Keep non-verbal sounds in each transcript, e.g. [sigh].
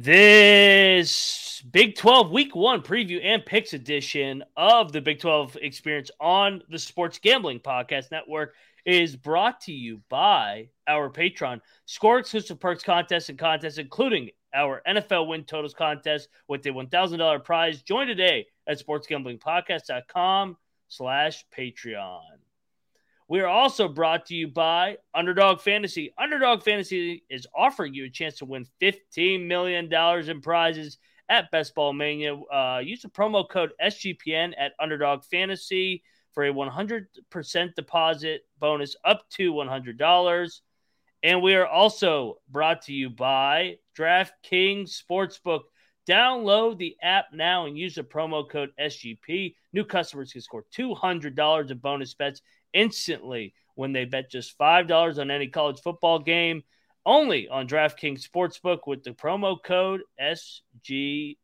This Big 12 Week 1 preview and picks edition of the Big 12 experience on the Sports Gambling Podcast Network is brought to you by our Patreon. Score exclusive perks contests and contests, including our NFL win totals contest with a $1,000 prize. Join today at sportsgamblingpodcast.com slash Patreon. We are also brought to you by Underdog Fantasy. Underdog Fantasy is offering you a chance to win $15 million in prizes at Best Ball Mania. Uh, use the promo code SGPN at Underdog Fantasy for a 100% deposit bonus up to $100. And we are also brought to you by DraftKings Sportsbook. Download the app now and use the promo code SGP. New customers can score $200 in bonus bets instantly when they bet just $5 on any college football game only on DraftKings Sportsbook with the promo code SGP.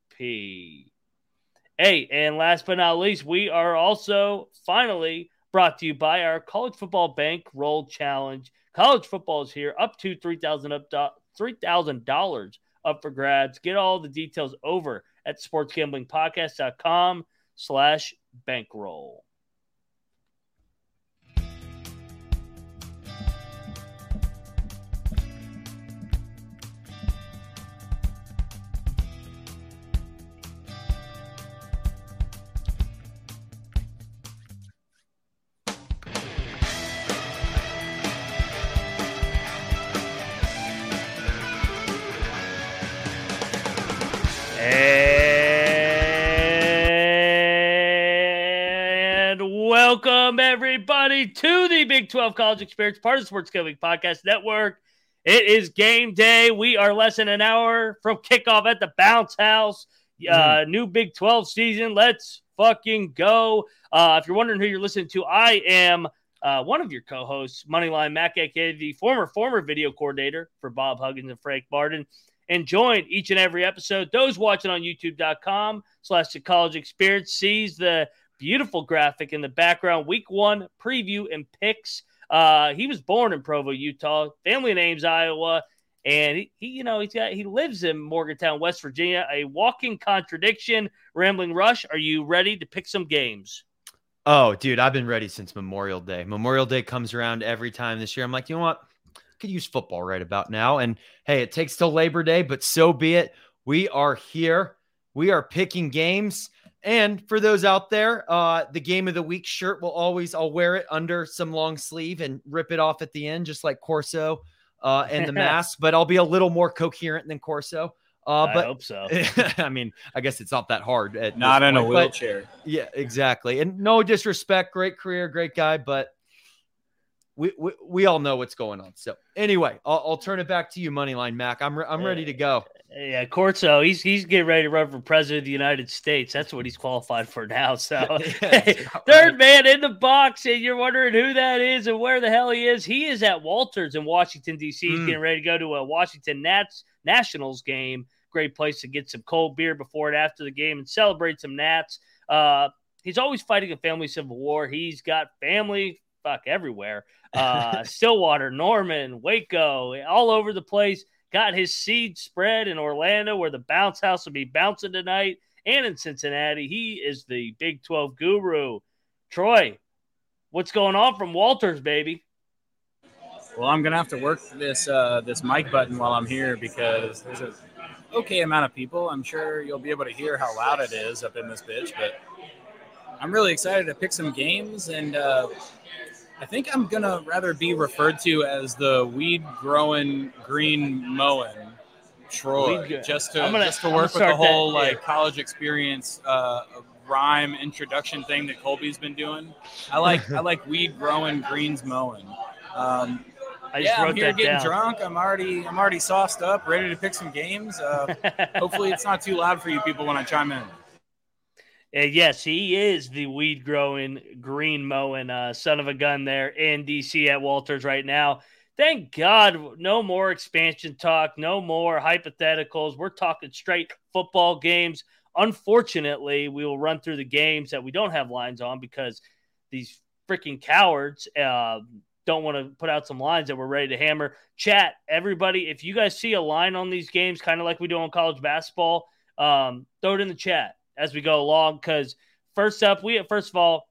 Hey, and last but not least, we are also finally brought to you by our College Football Bank Roll Challenge. College football is here, up to 3,000 up $3,000 up for grabs. Get all the details over at sportsgamblingpodcast.com slash bankroll. Everybody to the Big 12 College Experience, part of the Sports Gambling Podcast Network. It is game day. We are less than an hour from kickoff at the Bounce House. Uh, Mm-hmm. new Big 12 season. Let's fucking go. Uh, if you're wondering who you're listening to, I am uh, one of your co-hosts, Moneyline Mac, aka the former former video coordinator for Bob Huggins and Frank Barden and join each and every episode. Those watching on youtube.com slash the college experience sees the beautiful graphic in the background. Week one preview and picks. Uh, he was born in Provo, Utah. Family name's Iowa. And he, he, you know, he's got he lives in Morgantown, West Virginia. A walking contradiction. Rambling Rush, are you ready to pick some games? Oh, dude, I've been ready since Memorial Day. Memorial Day comes around every time this year. I'm like, you know what? could use football right about now. And hey, it takes till Labor Day, but so be it. We are here. We are picking games. And for those out there, uh, the game of the week shirt will always, I'll wear it under some long sleeve and rip it off at the end, just like Corso uh, and the [laughs] mask, but I'll be a little more coherent than Corso. Uh, but I hope so. [laughs] I mean, I guess it's not that hard. At Not this in a point, but- wheelchair. yeah, exactly. And no disrespect, great career, great guy, but we we, we all know what's going on. So anyway, I'll, I'll turn it back to you, Moneyline Mac. I'm re- I'm ready to go. Yeah, Corso, he's he's getting ready to run for president of the United States. That's what he's qualified for now. So Yeah, [laughs] third right. man in the box, and you're wondering who that is and where the hell he is. He is at Walters in Washington D.C. He's Mm. getting ready to go to a Washington Nats Nationals game. Great place to get some cold beer before and after the game and celebrate some Nats. Uh, he's always fighting a family civil war. He's got family fuck everywhere. Uh, [laughs] Stillwater, Norman, Waco, all over the place. Got his seed spread in Orlando, where the bounce house will be bouncing tonight, and in Cincinnati. He is the Big 12 guru. Troy, what's going on from Walters, baby? Well, I'm gonna have to work this uh, this mic button while I'm here because there's a okay amount of people. I'm sure you'll be able to hear how loud it is up in this bitch, but I'm really excited to pick some games, and uh, I think I'm gonna rather be referred to as the weed growing green mowing Troy, just to gonna- just to work with the start that, whole yeah. like college experience uh, rhyme introduction thing that Colby's been doing. I like I [laughs] like weed growing greens mowing. Um, I just yeah, I'm here getting down. drunk. I'm already I'm already sauced up, ready to pick some games. Uh, [laughs] hopefully, it's not too loud for you people when I chime in. And yes, he is the weed growing, green mowing uh, son of a gun there in DC at Walters right now. Thank God, no more expansion talk, no more hypotheticals. We're talking straight football games. Unfortunately, we will run through the games that we don't have lines on because these freaking cowards uh, don't want to put out some lines that we're ready to hammer. Chat, everybody, if you guys see a line on these games, kind of like we do on college basketball, um, throw it in the chat as we go along. Because first up, we first of all,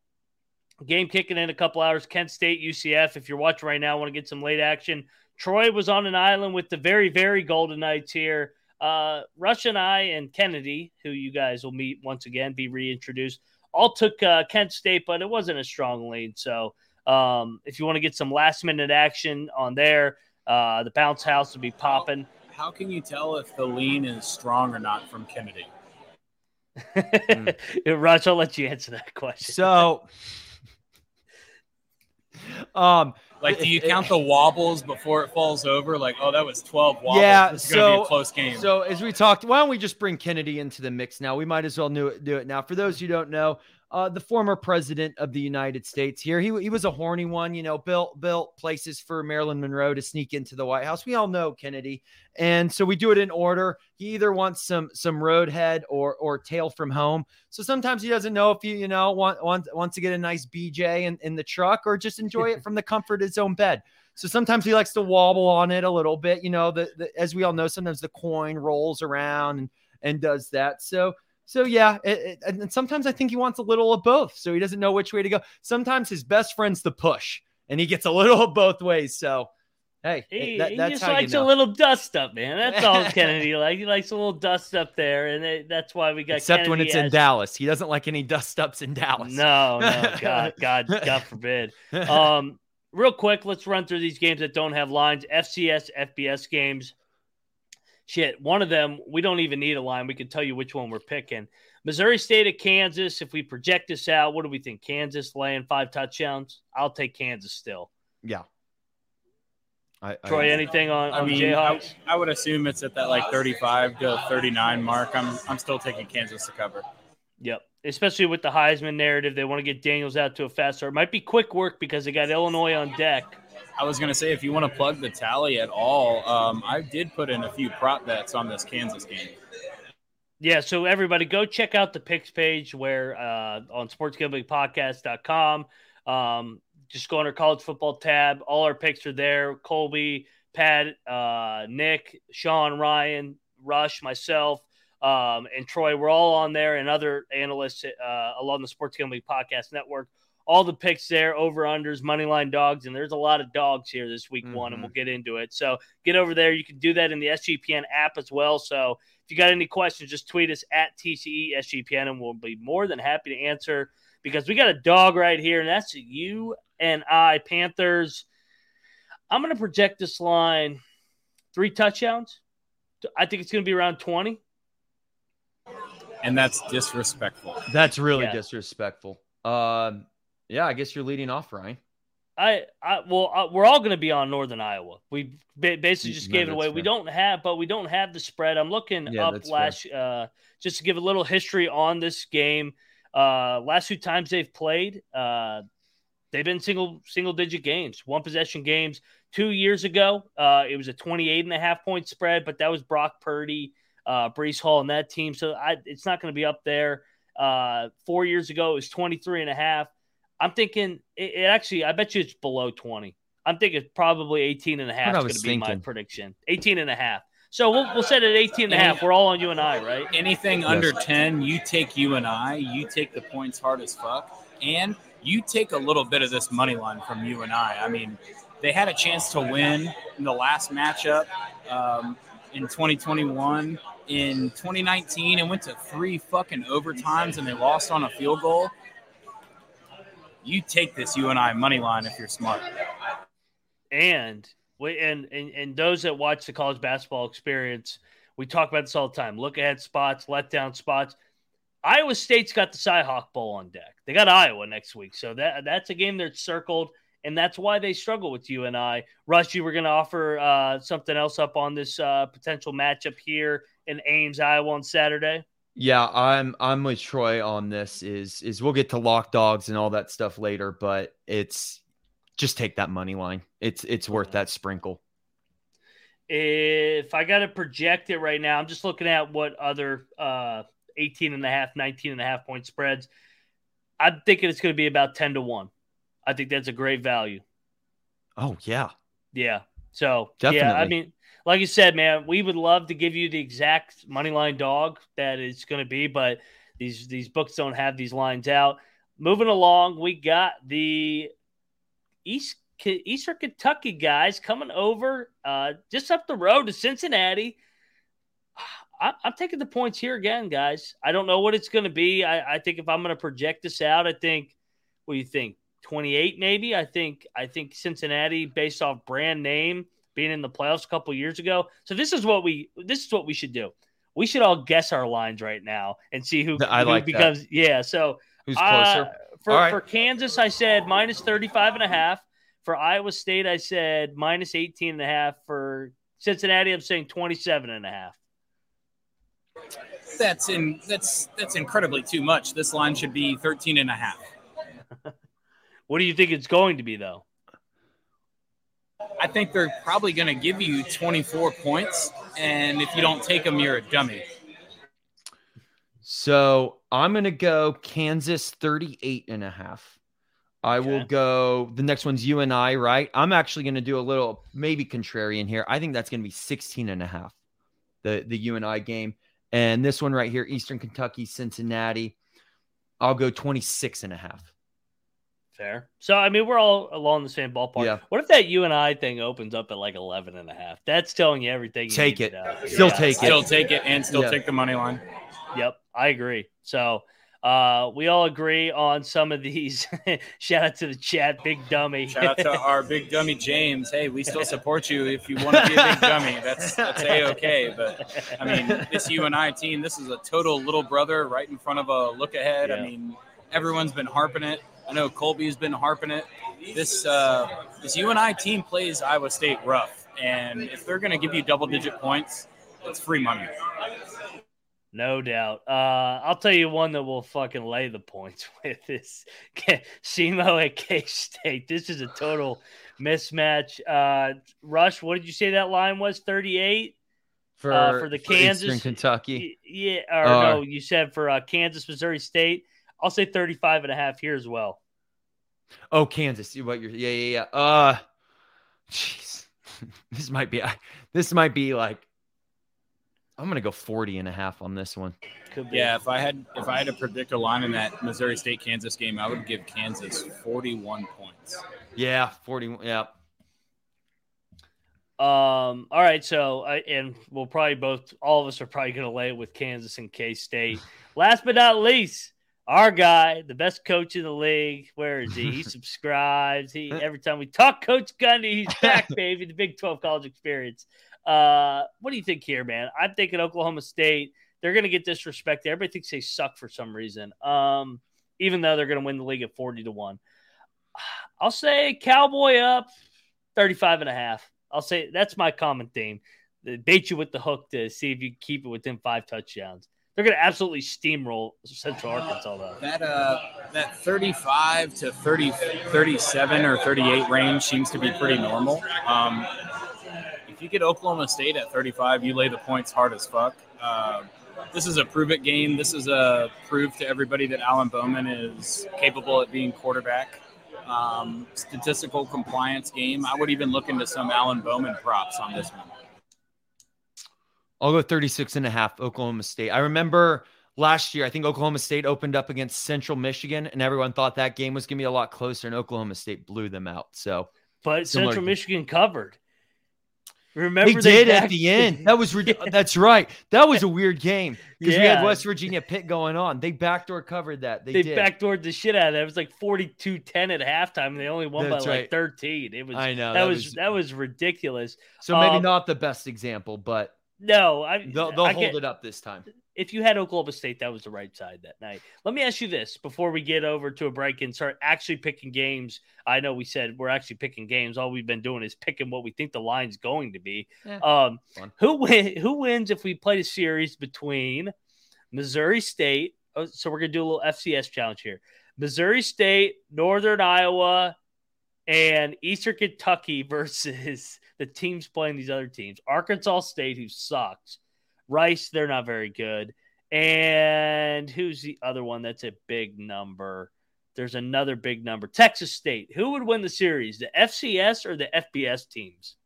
game kicking in a couple hours. Kent State, UCF. If you're watching right now, want to get some late action. Troy was on an island with the very, very Golden Knights here. Uh, Rush and I and Kennedy, who you guys will meet once again, be reintroduced, all took uh, Kent State, but it wasn't a strong lead. So um, if you want to get some last minute action on there, uh, the bounce house will be popping. How can you tell if the lean is strong or not from Kennedy? [laughs] mm. Rush, I'll let you answer that question. So, um, like, do you count the wobbles before it falls over? Like, oh, that was twelve wobbles. Yeah, this so gonna be a close game. So as we talked, why don't we just bring Kennedy into the mix now? We might as well do it, do it now. For those who don't know, uh, the former president of the United States here. He, he was a horny one, you know, built built places for Marilyn Monroe to sneak into the White House. We all know Kennedy, and so we do it in order. He either wants some some roadhead or or tail from home. So sometimes he doesn't know if you, you know want, want wants to get a nice BJ in, in the truck or just enjoy it [laughs] from the comfort of his own bed. So sometimes he likes to wobble on it a little bit. You know, the, the as we all know, sometimes the coin rolls around and and does that. So so yeah, it, it, and sometimes I think he wants a little of both, so he doesn't know which way to go. Sometimes his best friend's the push, and he gets a little of both ways. So hey, he, that, he just likes you know. a little dust up, man. That's all [laughs] Kennedy like. He likes a little dust up there, and that's why we got. Except Kennedy when it's as, in Dallas, he doesn't like any dust ups in Dallas. No, no, [laughs] God, God, God forbid. [laughs] Um, real quick, let's run through these games that don't have lines. FCS, FBS games. Shit, one of them we don't even need a line. We can tell you which one we're picking. Missouri State at Kansas. If we project this out, what do we think? Kansas laying five touchdowns. I'll take Kansas still. Yeah. I, Troy, I, anything on, I mean, Jayhawks? I, I would assume it's at that like thirty-five to thirty-nine mark. I'm I'm still taking Kansas to cover. Yep. Especially with the Heisman narrative, they want to get Daniels out to a fast start. It might be quick work because they got Illinois on deck. I was gonna say if you want to plug the tally at all, um, I did put in a few prop bets on this Kansas game. Yeah, so everybody go check out the picks page where uh, on sportsgamblingpodcast.com. Um, just go under college football tab. All our picks are there. Colby, Pat, uh, Nick, Sean, Ryan, Rush, myself, um, and Troy. We're all on there, and other analysts uh, along the Sports Gambling Podcast Network. All the picks there, over unders, money line dogs, and there's a lot of dogs here this week mm-hmm. one, and we'll get into it. So get over there. You can do that in the SGPN app as well. So if you got any questions, just tweet us at TCE SGPN, and we'll be more than happy to answer because we got a dog right here, and that's you and I, Panthers. I'm going to project this line three touchdowns. I think it's going to be around 20. And that's disrespectful. That's really Yeah. disrespectful. Um, yeah, I guess you're leading off, Ryan. I, I well, uh, we're all going to be on Northern Iowa. We basically just No, gave it away. We don't have, but we don't have the spread. I'm looking Yeah, up last, uh, just to give a little history on this game. Uh, last two times they've played, uh, they've been single single digit games, one possession games. Two years ago, uh, it was a 28 and a half point spread, but that was Brock Purdy, uh, Breece Hall, and that team. So I, it's not going to be up there. Uh, four years ago, it was 23 and a half. I'm thinking it, it actually, I bet you it's below 20. I'm thinking probably 18 and a half What is going to be my prediction. 18 and a half. So we'll, we'll set it at 18 and a half. We're all on UNI, right? Anything under 10, you take UNI, you take the points hard as fuck, and you take a little bit of this money line from UNI. I mean, they had a chance to win in the last matchup um, in 2021. In 2019, it went to three fucking overtimes and they lost on a field goal. You take this UNI money line if you're smart. And we and, and and those that watch the college basketball experience, we talk about this all the time. Look ahead spots, let down spots. Iowa State's got the Cyhawk Bowl on deck. They got Iowa next week, so that that's a game that's circled, and that's why they struggle with UNI. Rush, you were going to offer uh, something else up on this uh, potential matchup here in Ames, Iowa on Saturday. Yeah, I'm I'm with Troy on this. Is is we'll get to lock dogs and all that stuff later, but it's just take that money line. It's it's worth that sprinkle. If I got to project it right now, I'm just looking at what other uh, 18 and a half, 19 and a half point spreads. I'm thinking it's going to be about 10 to 1. I think that's a great value. Oh yeah, Yeah. So Definitely. yeah, I mean, like you said, man, we would love to give you the exact money line dog that it's going to be, but these these books don't have these lines out. Moving along, we got the East Eastern Kentucky guys coming over uh, just up the road to Cincinnati. I, I'm taking the points here again, guys. I don't know what it's going to be. I, I think if I'm going to project this out, I think. What do you think? 28 maybe. I think. I think Cincinnati, based off brand name, being in the playoffs a couple years ago. So this is what we. This is what we should do. We should all guess our lines right now and see who, I who like that. Yeah. So who's uh, for, All right. for Kansas, I said minus 35 and a half. For Iowa State, I said minus 18 and a half. For Cincinnati, I'm saying 27 and a half. That's in that's that's incredibly too much. This line should be 13 and a half. [laughs] What do you think it's going to be, though? I think they're probably going to give you 24 points, and if you don't take them, you're a dummy. So I'm gonna go Kansas 38 and a half. I will go. The next one's UNI, right? I'm actually gonna do a little maybe contrarian here. I think that's gonna be 16 and a half. The the UNI game. And this one right here, Eastern Kentucky, Cincinnati. I'll go 26 and a half. Fair. So, I mean, we're all along the same ballpark. Yeah. What if that UNI thing opens up at like 11 and a half? That's telling you everything. You Take need it. to know. Still take it. Still take it and still Yeah. take the money line. Yep, I agree. So uh, we all agree on some of these. [laughs] Shout out to the chat, big dummy. Shout out to [laughs] our big dummy James. Hey, we still support you if you want to be a big dummy. That's that's a okay. But I mean, this UNI team, this is a total little brother right in front of a look ahead. Yeah. I mean, everyone's been harping it. I know Colby's been harping it. This uh, this UNI team plays Iowa State rough, and if they're going to give you double digit points, it's free money. No doubt. Uh, I'll tell you one that will fucking lay the points [laughs] with is SEMO at K State. This is a total mismatch. Uh, Rush, what did you say that line was? 38? For, Uh, for the Kansas- Eastern Kentucky. Yeah. Or Uh, no, you said for uh, Kansas, Missouri State. I'll say 35 and a half here as well. Oh, Kansas. What you're yeah, yeah, yeah. Uh jeez. [laughs] this might be this might be like I'm gonna go 40 and a half on this one. Could be. Yeah, if I had if I had to predict a line in that Missouri State Kansas game, I would give Kansas 41 points. Yeah, 41. Yeah. Um. All right. So, I and we'll probably both, all of us are probably going to lay it with Kansas and K State. Last but not least, our guy, the best coach in the league. Where is he? He [laughs] subscribes. He every time we talk Coach Gundy, he's back, [laughs] baby. The Big Twelve college experience. Uh, what do you think here, man? I'm thinking Oklahoma State. They're going to get disrespected. Everybody thinks they suck for some reason. Um, even though they're going to win the league at 40 to 1. I'll say Cowboy up 35 and a half. I'll say that's my common theme. They bait you with the hook to see if you keep it within five touchdowns. They're going to absolutely steamroll Central Arkansas, though. That uh that 35 to 30 37 or 38 range seems to be pretty normal. Um, if you get Oklahoma State at 35, you lay the points hard as fuck. Uh, this is a prove it game. This is a prove to everybody that Alan Bowman is capable at being quarterback. Um, statistical compliance game. I would even look into some Alan Bowman props on this one. I'll go 36 and a half Oklahoma State. I remember last year, I think Oklahoma State opened up against Central Michigan, and everyone thought that game was going to be a lot closer, and Oklahoma State blew them out. So But Central game. Michigan covered. Remember they did at the [laughs] end. That was ridiculous. That's right. That was a weird game because we had West Virginia Pitt going on. They backdoor covered that. They, They, did. backdoored the shit out of it. It was like 42-10 at halftime, and they only won That's by like 13. It was I know that, was, that was ridiculous. so maybe um, not the best example, but No, I they'll, they'll I hold get- it up this time. if you had Oklahoma State, that was the right side that night. Let me ask you this before we get over to a break and start actually picking games. I know we said we're actually picking games. All we've been doing is picking what we think the line's going to be. Yeah, um, fun. who win? Who wins if we play a series between Missouri State? oh, So we're gonna do a little FCS challenge here. Missouri State, Northern Iowa, and Eastern Kentucky [laughs] versus the teams playing these other teams. Arkansas State, who sucks. Rice, they're not very good. And who's the other one that's a big number? there's another big number. Texas State. Who would win the series, the FCS or the FBS teams?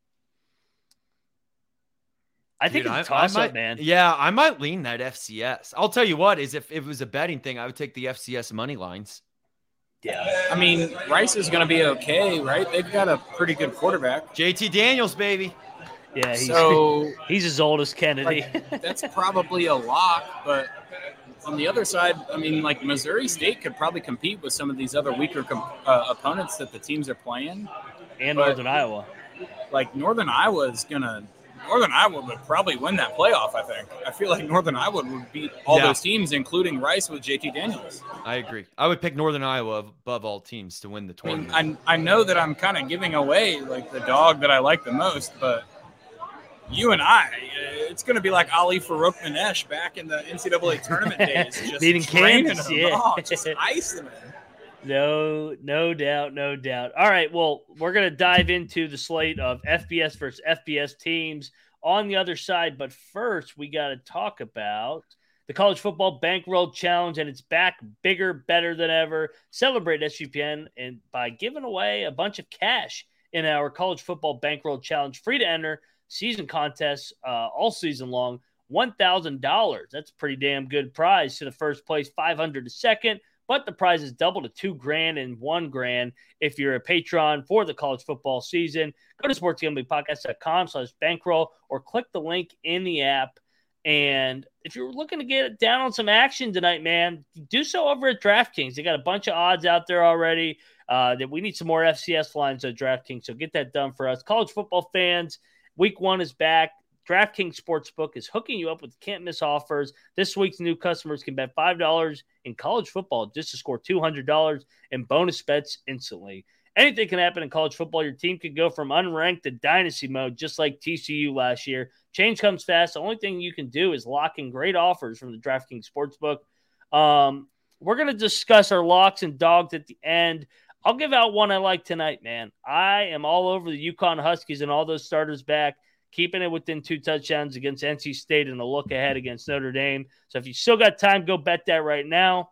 I think Dude, it's a I- I toss might- up, man. Yeah, I might lean that FCS. I'll tell you what is if, if it was a betting thing, I would take the FCS money lines. Yeah. I mean, Rice is going to be okay, right? They've got a pretty good quarterback. JT Daniels, baby. Yeah. He's, So [laughs] he's as old as Kennedy. that's [laughs] probably a lock. But on the other side, I mean, like Missouri State could probably compete with some of these other weaker com- uh, opponents that the teams are playing. and But- Northern Iowa. Like Northern Iowa is gonna. Northern Iowa would probably win that playoff. I think. I feel like Northern Iowa would beat all Yeah. those teams, including Rice with JT Daniels. I agree. I would pick Northern Iowa above all teams to win the I mean, tournament. I, I know that I'm kind of giving away like the dog that I like the most, but you and I, uh, it's going to be like Ali Farokhmanesh back in the NCAA tournament [laughs] days, just Beating Kansas, yeah. Just ice them. No, no doubt, no doubt. All right, well, we're gonna dive into the slate of FBS versus FBS teams on the other side, but first we got to talk about the College Football Bankroll Challenge, and it's back bigger, better than ever. Celebrate SGPN and by giving away a bunch of cash in our College Football Bankroll Challenge, free to enter season contests uh, all season long. One thousand dollars. That's a pretty damn good prize to the first place. Five hundred to second but the prize is double to two grand and one grand if you're a patron for the college football season. Go to sportsgamblingpodcast.com slash bankroll or click the link in the app. And if you're looking to get down on some action tonight, man, do so over at DraftKings. They got a bunch of odds out there already. Uh, that we need some more FCS lines at DraftKings, so get that done for us. College football fans, week one is back. DraftKings Sportsbook is hooking you up with can't miss offers. This week's new customers can bet $5 in college football just to score $200 in bonus bets instantly. Anything can happen in college football. Your team could go from unranked to dynasty mode, just like TCU last year. Change comes fast. The only thing you can do is lock in great offers from the DraftKings Sportsbook. Um, we're going to discuss our locks and dogs at the end. I'll give out one I like tonight, man. I am all over the UConn Huskies and all those starters back keeping it within two touchdowns against NC State and a look ahead against Notre Dame. So if you still got time, go bet that right now.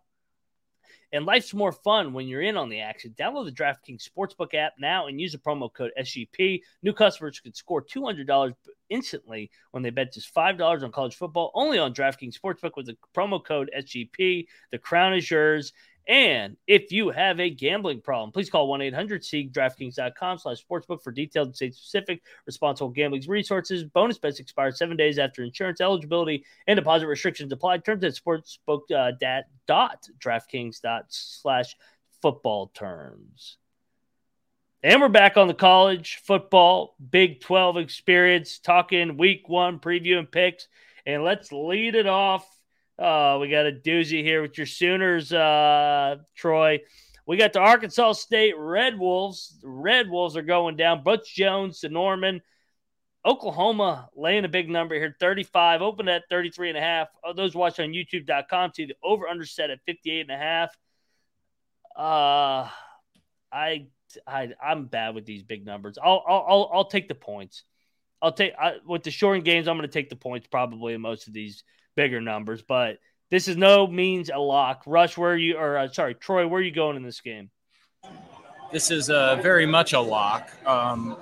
And life's more fun when you're in on the action. Download the DraftKings Sportsbook app now and use the promo code SGP. New customers can score $200 instantly when they bet just $5 on college football, only on DraftKings Sportsbook with the promo code SGP. The crown is yours. And if you have a gambling problem, please call 1 800 SEEG DraftKings.com slash sportsbook for detailed and state specific responsible gambling resources. Bonus bets expire seven days after insurance eligibility and deposit restrictions apply. Terms at sportsbook uh, dat, dot DraftKings dot slash football terms. And we're back on the college football Big 12 experience, talking week one preview and picks. And let's lead it off Oh, we got a doozy here with your Sooners, uh, Troy. We got the Arkansas State Red Wolves. The Red Wolves are going down. Butch Jones to Norman. Oklahoma laying a big number here, 35, open at 33 and a half. Oh, those watch on youtube.com see the over under set at 58 and a half. Uh I I I'm bad with these big numbers. I'll I'll I'll, take the points. I'll take I, with the shorting games. I'm going to take the points probably in most of these bigger numbers, but this is no means a lock. Rush, where you or uh, sorry, Troy, where are you going in this game? This is uh, very much a lock. Um,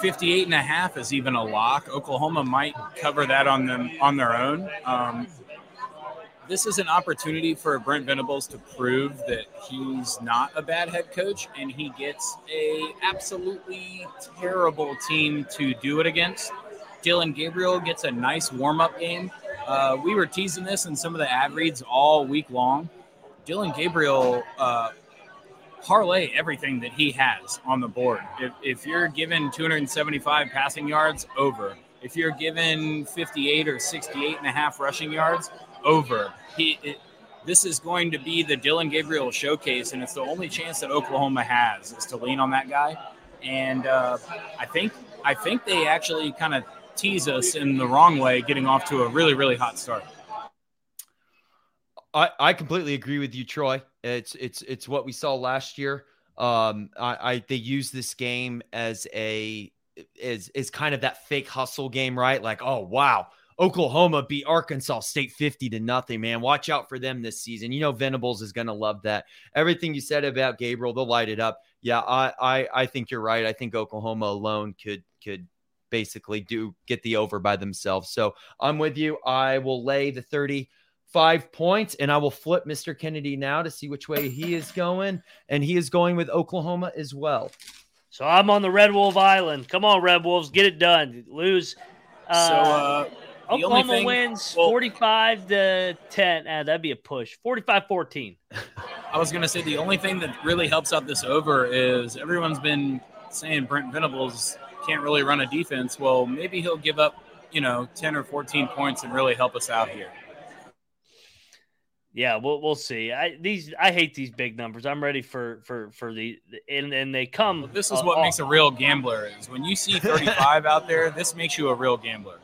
58 and a half is even a lock. Oklahoma might cover that on them on their own. Um, this is an opportunity for Brent Venables to prove that he's not a bad head coach, and he gets a absolutely terrible team to do it against. Dillon Gabriel gets a nice warm up game. Uh, we were teasing this in some of the ad reads all week long. Dillon Gabriel uh, parlay everything that he has on the board. If, if you're given 275 passing yards, over. If you're given 58 or 68 and a half rushing yards, over. He, it, this is going to be the Dillon Gabriel showcase, and it's the only chance that Oklahoma has is to lean on that guy. And uh, I think I think they actually kind of tease us in the wrong way, getting off to a really really hot start. I, I completely agree with you, Troy. It's it's it's what we saw last year. Um, I, I they use this game as a is is kind of that fake hustle game, right? Like, oh wow, Oklahoma beat Arkansas State 50 to nothing, man. Watch out for them this season. You know, Venables is going to love that. Everything you said about Gabriel, they'll light it up. Yeah, I, I, I think you're right. I think Oklahoma alone could, could basically do get the over by themselves. So I'm with you. I will lay the 35 points and I will flip Mr. Kennedy now to see which way he is going. And he is going with Oklahoma as well. So I'm on the Red Wolf Island. Come on, Red Wolves, get it done. Lose. Uh, so uh, Oklahoma thing, wins well, 45 to 10. Ah, that'd be a push. 45 14. [laughs] I was going to say the only thing that really helps out this over is everyone's been saying Brent Venables can't really run a defense. Well, maybe he'll give up, you know, 10 or 14 points and really help us out here. Yeah, we'll we'll see. I these I hate these big numbers. I'm ready for for for the and and they come. Well, this is uh, what uh, makes a real gambler is when you see 35 out there. This makes you a real gambler.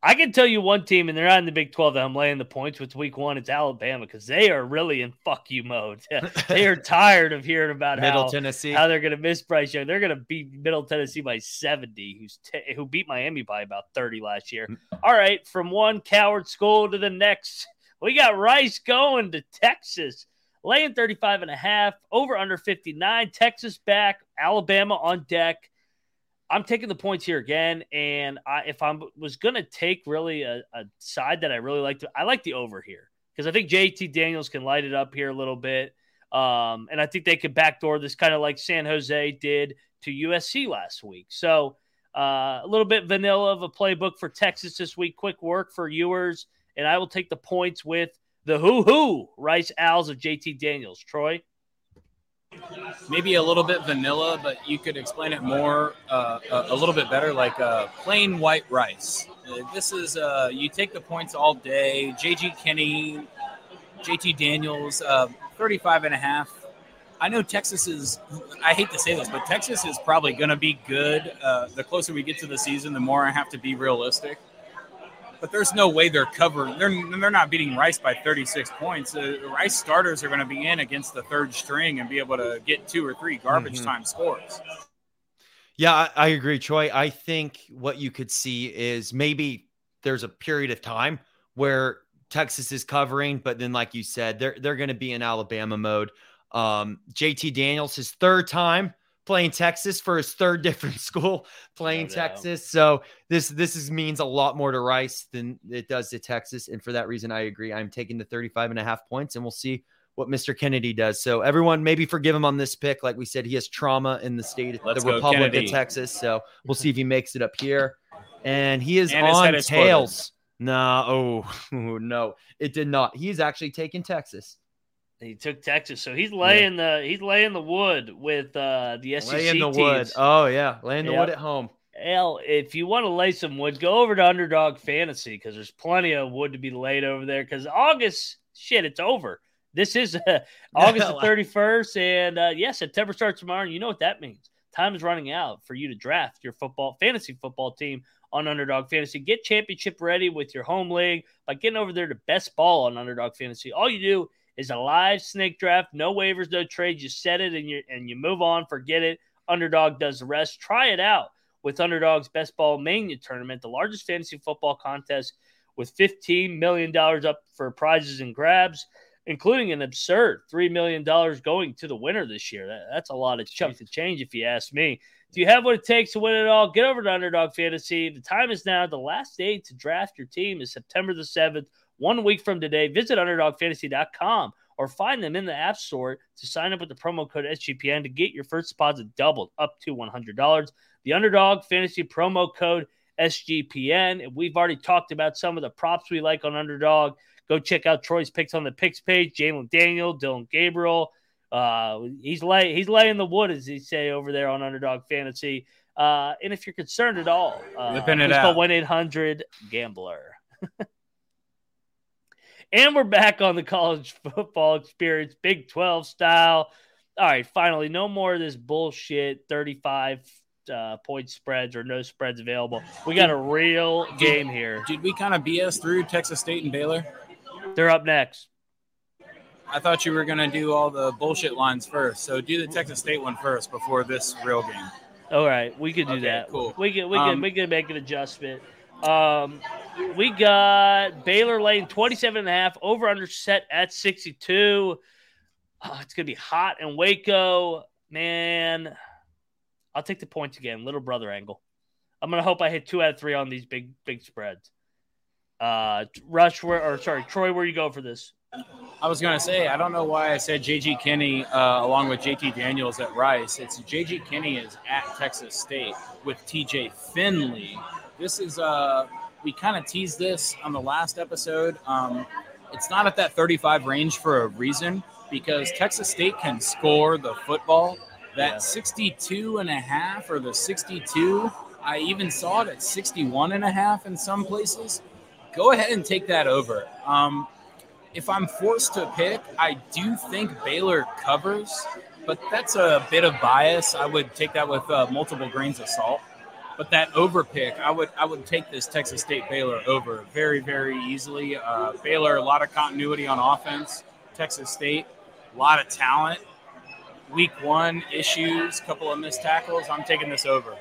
I can tell you one team, and they're not in the Big 12 that I'm laying the points with week one. It's Alabama because they are really in fuck you mode. [laughs] they are tired of hearing about Middle how, Tennessee. how they're going to miss Bryce Young. They're going to beat Middle Tennessee by 70, who's t- who beat Miami by about 30 last year. Mm. All right, from one coward school to the next, we got Rice going to Texas, laying 35 and a half, over under 59. Texas back, Alabama on deck. I'm taking the points here again, and I, if I was going to take really a, a, side that I really like, to, I like the over here because I think JT Daniels can light it up here a little bit, um, and I think they could backdoor this kind of like San Jose did to USC last week. So uh, a little bit vanilla of a playbook for Texas this week. Quick work for Ewers, and I will take the points with the who who Rice Owls of JT Daniels. Troy maybe a little bit vanilla, but you could explain it more, uh, a, a, little bit better, like uh, plain white rice. Uh, this is, uh, you take the points all day. JG Kinne, JT Daniels, uh, 35 and a half. I know Texas is, I hate to say this, but Texas is probably going to be good. Uh, the closer we get to the season, the more I have to be realistic but there's no way they're covering. They're they're not beating Rice by 36 points. Uh, Rice starters are going to be in against the third string and be able to get two or three garbage mm-hmm. time scores. Yeah, I, I agree, Troy. I think what you could see is maybe there's a period of time where Texas is covering, but then, like you said, they're they're going to be in Alabama mode. Um, JT Daniels, his third time playing Texas for his third [laughs] different school playing no Texas. So this this is, means a lot more to Rice than it does to Texas. And for that reason, I agree. I'm taking the 35 and a half points and we'll see what Mr. Kennedy does. So everyone maybe forgive him on this pick. Like we said, he has trauma in the state, Let's the Republic Kennedy. of Texas. So we'll see if he makes it up here. And he is and on tails. No, oh [laughs] no, it did not. He's actually taking Texas. He took Texas, so he's laying yeah. the he's laying the wood with uh, the SEC laying the teams. wood. Oh yeah, laying the yep. wood at home. Hell, if you want to lay some wood, go over to Underdog Fantasy because there's plenty of wood to be laid over there. Because August, shit, it's over. This is uh, [laughs] August the [laughs] 31st, and uh, yeah, September starts tomorrow. And you know what that means? Time is running out for you to draft your football fantasy football team on Underdog Fantasy. Get championship ready with your home league by getting over there to Best Ball on Underdog Fantasy. All you do is a live snake draft, no waivers, no trades. You set it and you and you move on, forget it. Underdog does the rest. Try it out with Underdog's Best Ball Mania tournament, the largest fantasy football contest with $15 million up for prizes and grabs, including an absurd $3 million going to the winner this year. That, that's a lot of chunk to change, if you ask me. Do you have what it takes to win it all? Get over to Underdog Fantasy. The time is now. The last day to draft your team is September the 7th one week from today. Visit UnderdogFantasy.com or find them in the App Store to sign up with the promo code SGPN to get your first deposit doubled up to $100. The Underdog Fantasy promo code SGPN. We've already talked about some of the props we like on Underdog. Go check out Troy's picks on the picks page. Jalon Daniel, Dillon Gabriel. Uh, he's lay he's laying the wood, as he say over there on Underdog Fantasy. Uh, and if you're concerned at all, uh, please call one eight hundred Gambler. [laughs] And we're back on the college football experience, Big 12 style. All right, finally, no more of this bullshit 35 uh, point spreads or no spreads available. We got a real game here. Did we kind of BS through Texas State and Baylor? They're up next. I thought you were going to do all the bullshit lines first. So do the Texas State one first before this real game. All right, we could do okay, that. Cool. We can we can um, we can make an adjustment. Um, we got Baylor laying 27 and a half, over under set at 62. Oh, it's going to be hot in Waco. Man, I'll take the points again. Little brother angle. I'm going to hope I hit two out of three on these big, big spreads. Uh, Rush, where, or sorry, Troy, where you go for this? I was going to say, I don't know why I said JG Kinne uh, along with JT Daniels at Rice. It's JG Kinne is at Texas State with TJ Finley. This is, uh, we kind of teased this on the last episode. Um, it's not at that 35 range for a reason because Texas State can score the football. That 62 and a half or the 62, I even saw it at 61 and a half in some places. Go ahead and take that over. Um, if I'm forced to pick, I do think Baylor covers, but that's a bit of bias. I would take that with uh, multiple grains of salt. But that over pick, I would I would take this Texas State Baylor over very very easily. Uh, Baylor, a lot of continuity on offense. Texas State, a lot of talent. Week one issues, couple of missed tackles. I'm taking this over.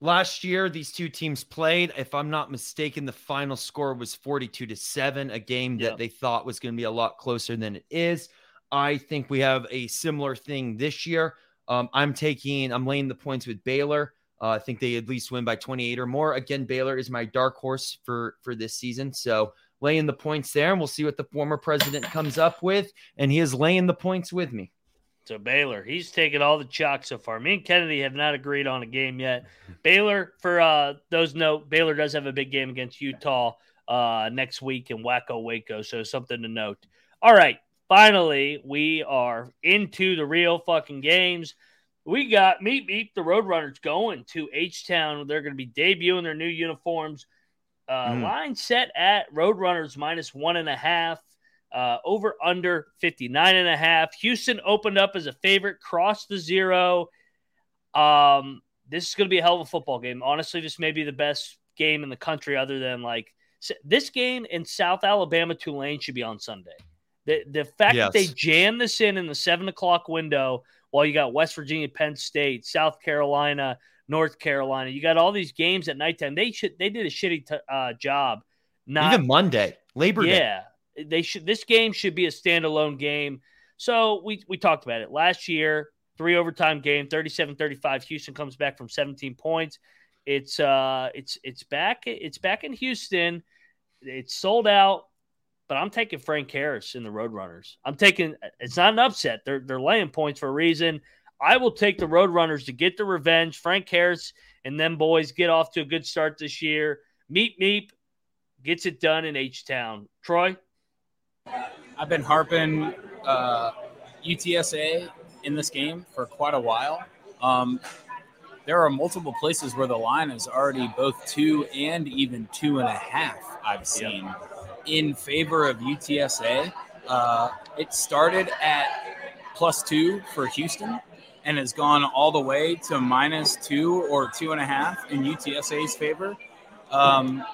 Last year, these two teams played. If I'm not mistaken, the final score was 42 to 7, a game that they thought was going to be a lot closer than it is. I think we have a similar thing this year. Um, I'm taking, I'm laying the points with Baylor. Uh, I think they at least win by 28 or more. Again, Baylor is my dark horse for for this season. So laying the points there, and we'll see what the former president comes up with. And he is laying the points with me. So Baylor. He's taken all the chalk so far. Me and Kennedy have not agreed on a game yet. [laughs] Baylor, for uh, those note, Baylor does have a big game against Utah uh, next week in Waco Waco, so something to note. All right, finally, we are into the real fucking games. We got Meet Meet the Roadrunners going to H Town. They're going to be debuting their new uniforms. Uh, Mm. Line set at Roadrunners minus one and a half. Uh, over under 59 and a half. Houston opened up as a favorite, crossed the zero. Um, this is going to be a hell of a football game. Honestly, this may be the best game in the country, other than like this game in South Alabama Tulane should be on Sunday. The the fact that they Yes. jam this in in the seven o'clock window while you got West Virginia, Penn State, South Carolina, North Carolina, you got all these games at nighttime. They should they did a shitty t- uh, job. Not Even Monday, Labor Day. yeah, they should. This game should be a standalone game. So we we talked about it last year. Three overtime game, 37-35. Houston comes back from 17 points. It's uh, it's it's back. It's back in Houston. It's sold out. But I'm taking Frank Harris in the Roadrunners. I'm taking. It's not an upset. They're they're laying points for a reason. I will take the Roadrunners to get the revenge. Frank Harris and them boys get off to a good start this year. Meep meep gets it done in H Town. Troy. I've been harping uh, UTSA in this game for quite a while. Um, there are multiple places where the line is already both two and even two and a half. I've seen in favor of UTSA. Uh, it started at plus two for Houston and has gone all the way to minus two or two and a half in UTSA's favor. Um,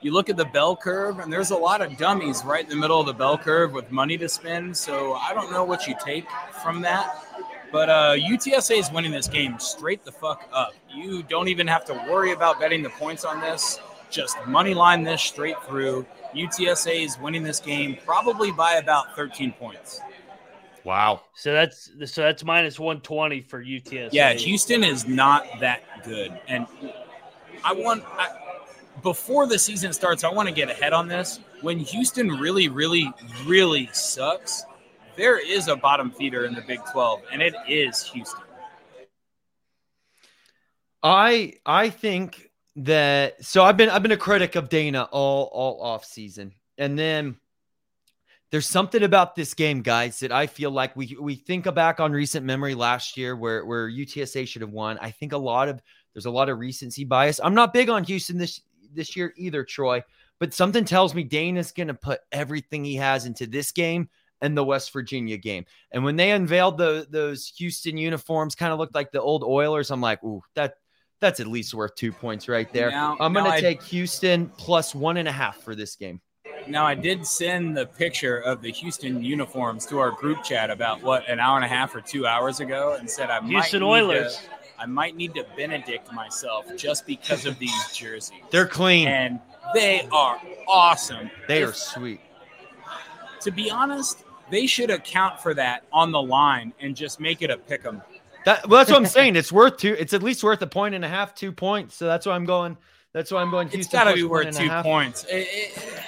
you look at the bell curve, and there's a lot of dummies right in the middle of the bell curve with money to spend. So I don't know what you take from that. But uh, UTSA is winning this game straight the fuck up. You don't even have to worry about betting the points on this. Just money line this straight through. UTSA is winning this game probably by about 13 points. Wow. So that's so that's minus 120 for UTSA. Yeah, Houston is not that good, and I want I, before the season starts. I want to get ahead on this. When Houston really, really, really sucks, there is a bottom feeder in the Big Twelve, and it is Houston. I I think that so I've been I've been a critic of Dana all all off season. And then there's something about this game, guys, that I feel like we we think back on recent memory last year where where UTSA should have won. I think a lot of there's a lot of recency bias. I'm not big on Houston this this year either, Troy, but something tells me Dana's going to put everything he has into this game and the West Virginia game. And when they unveiled the those Houston uniforms, kind of looked like the old Oilers. I'm like, ooh, that that's at least worth two points right there. Now- I'm going to take Houston plus one and a half for this game. Now, I did send the picture of the Houston uniforms to our group chat about what an hour and a half or two hours ago, and said I Houston might need Oilers. To, I might need to Benedict myself just because of these jerseys. They're clean. and they are awesome. they If- are sweet. to be honest, they should account for that on the line and just make it a pick 'em. That, well, that's what I'm saying. It's worth two. It's at least worth a point and a half, two points. So that's why I'm going. That's why I'm going. It's Houston got to be worth two points. It- it-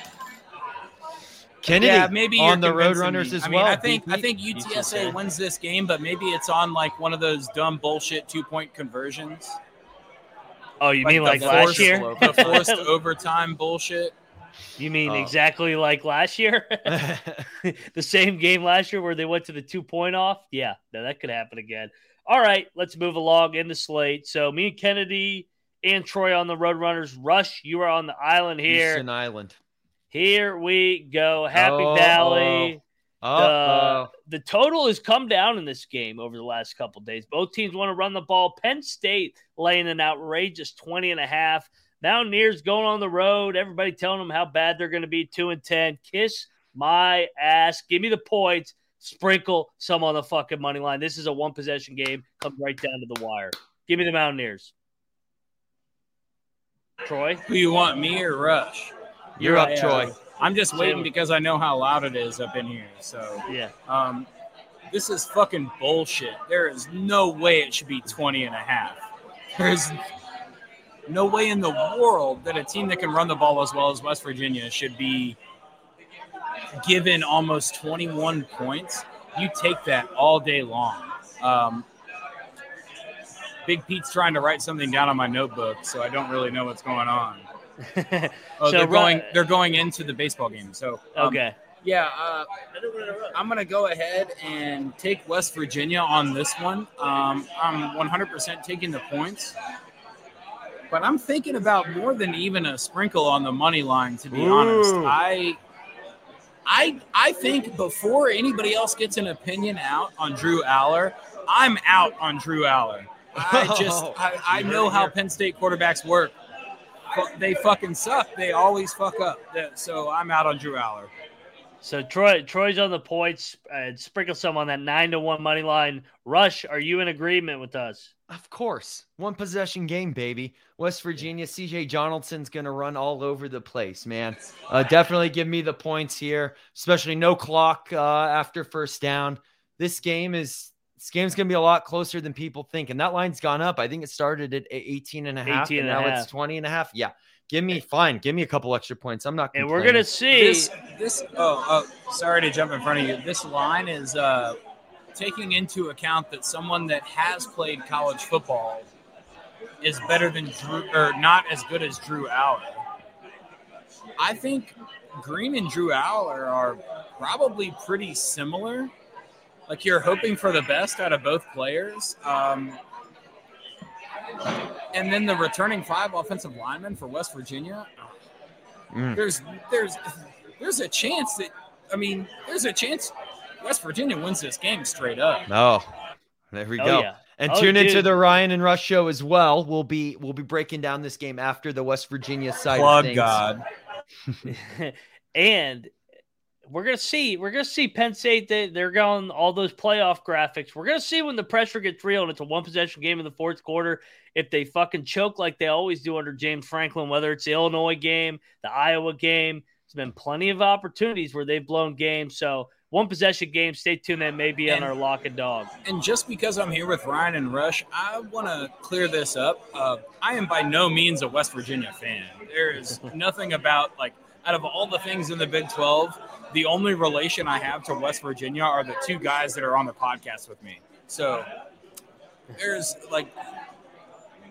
Kennedy yeah, maybe on the you're Road Runners as I mean, well. I think I Beat- think beat UTSA wins this game, but maybe it's on like one of those dumb bullshit two point conversions. Oh, you mean the like last forced- year? [laughs] the forced [laughs] overtime bullshit. You mean Oh. exactly like last year? [laughs] the same game last year where they went to the two point off? Yeah, no, that could happen again. All right, let's move along in the slate. So me and Kennedy and Troy on the Roadrunners. Rush, you are on the island here. Houston Island. Here we go. Happy Uh-oh. Valley. Oh, The total has come down in this game over the last couple days. Both teams want to run the ball. Penn State laying an outrageous 20 and a half. Mountaineers going on the road. Everybody telling them how bad they're going to be 2 and 10. Kiss my ass. Give me the points. Sprinkle some on the fucking money line. This is a one possession game. Come right down to the wire. Give me the Mountaineers. Troy? Who you want, me or Rush? you're up, Yeah. Troy. I'm just waiting because I know how loud it is up in here. So Yeah. um, this is fucking bullshit. There is no way it should be 20 and a half. There's no way in the world that a team that can run the ball as well as West Virginia should be given almost 21 points. You take that all day long. Um, Big Pete's trying to write something down on my notebook, so I don't really know what's going on. [laughs] Oh, So, they're going. They're going into the baseball game. So um, okay. yeah, uh, I'm going to go ahead and take West Virginia on this one. Um, I'm 100% taking the points. But I'm thinking about more than even a sprinkle on the money line, to be honest. I, I, I think before anybody else gets an opinion out on Drew Allar, I'm out on Drew Allar. I [laughs] just, I, I know how. Penn State quarterbacks work. They fucking suck. They always fuck up. So I'm out on Drew Allar. So Troy, Troy's on the points. Uh, sprinkle some on that nine to one money line. Rush, are you in agreement with us? Of course. One possession game, baby. West Virginia, CJ Donaldson's going to run all over the place, man. Uh, definitely give me the points here, especially no clock uh, after first down. This game is. This game's going to be a lot closer than people think. And that line's gone up. I think it started at 18 and a half. 18 and and a now half. it's 20 and a half. Yeah. Give me, fine. Give me a couple extra points. I'm not And we're gonna see. this this oh, oh sorry to jump in front of you this line is uh taking into account that someone that has played college football is better than drew or not as good as drew Allar. i think Greene and drew Allar are probably pretty similar like you're hoping for the best out of both players um and then the returning five offensive linemen for West Virginia, Mm. there's there's there's a chance that I mean there's a chance West Virginia wins this game straight up. Oh, there we oh go. yeah. And Oh, tune into the Ryan and Rush show as well. We'll be we'll be breaking down this game after the West Virginia side. of Plug things. God. [laughs] and we're gonna see. We're gonna see Penn State. They, they're going all those playoff graphics. We're gonna see when the pressure gets real and it's a one possession game in the fourth quarter. If they fucking choke like they always do under James Franklin, whether it's the Illinois game, the Iowa game, there's been plenty of opportunities where they've blown games. So one possession game. Stay tuned. That may be on And- our lock and dog. And just because I'm here with Ryan and Rush, I want to clear this up. Uh, I am by no means a West Virginia fan. There is [laughs] nothing about like out of all the things in the Big 12, the only relation I have to West Virginia are the two guys that are on the podcast with me. So there's like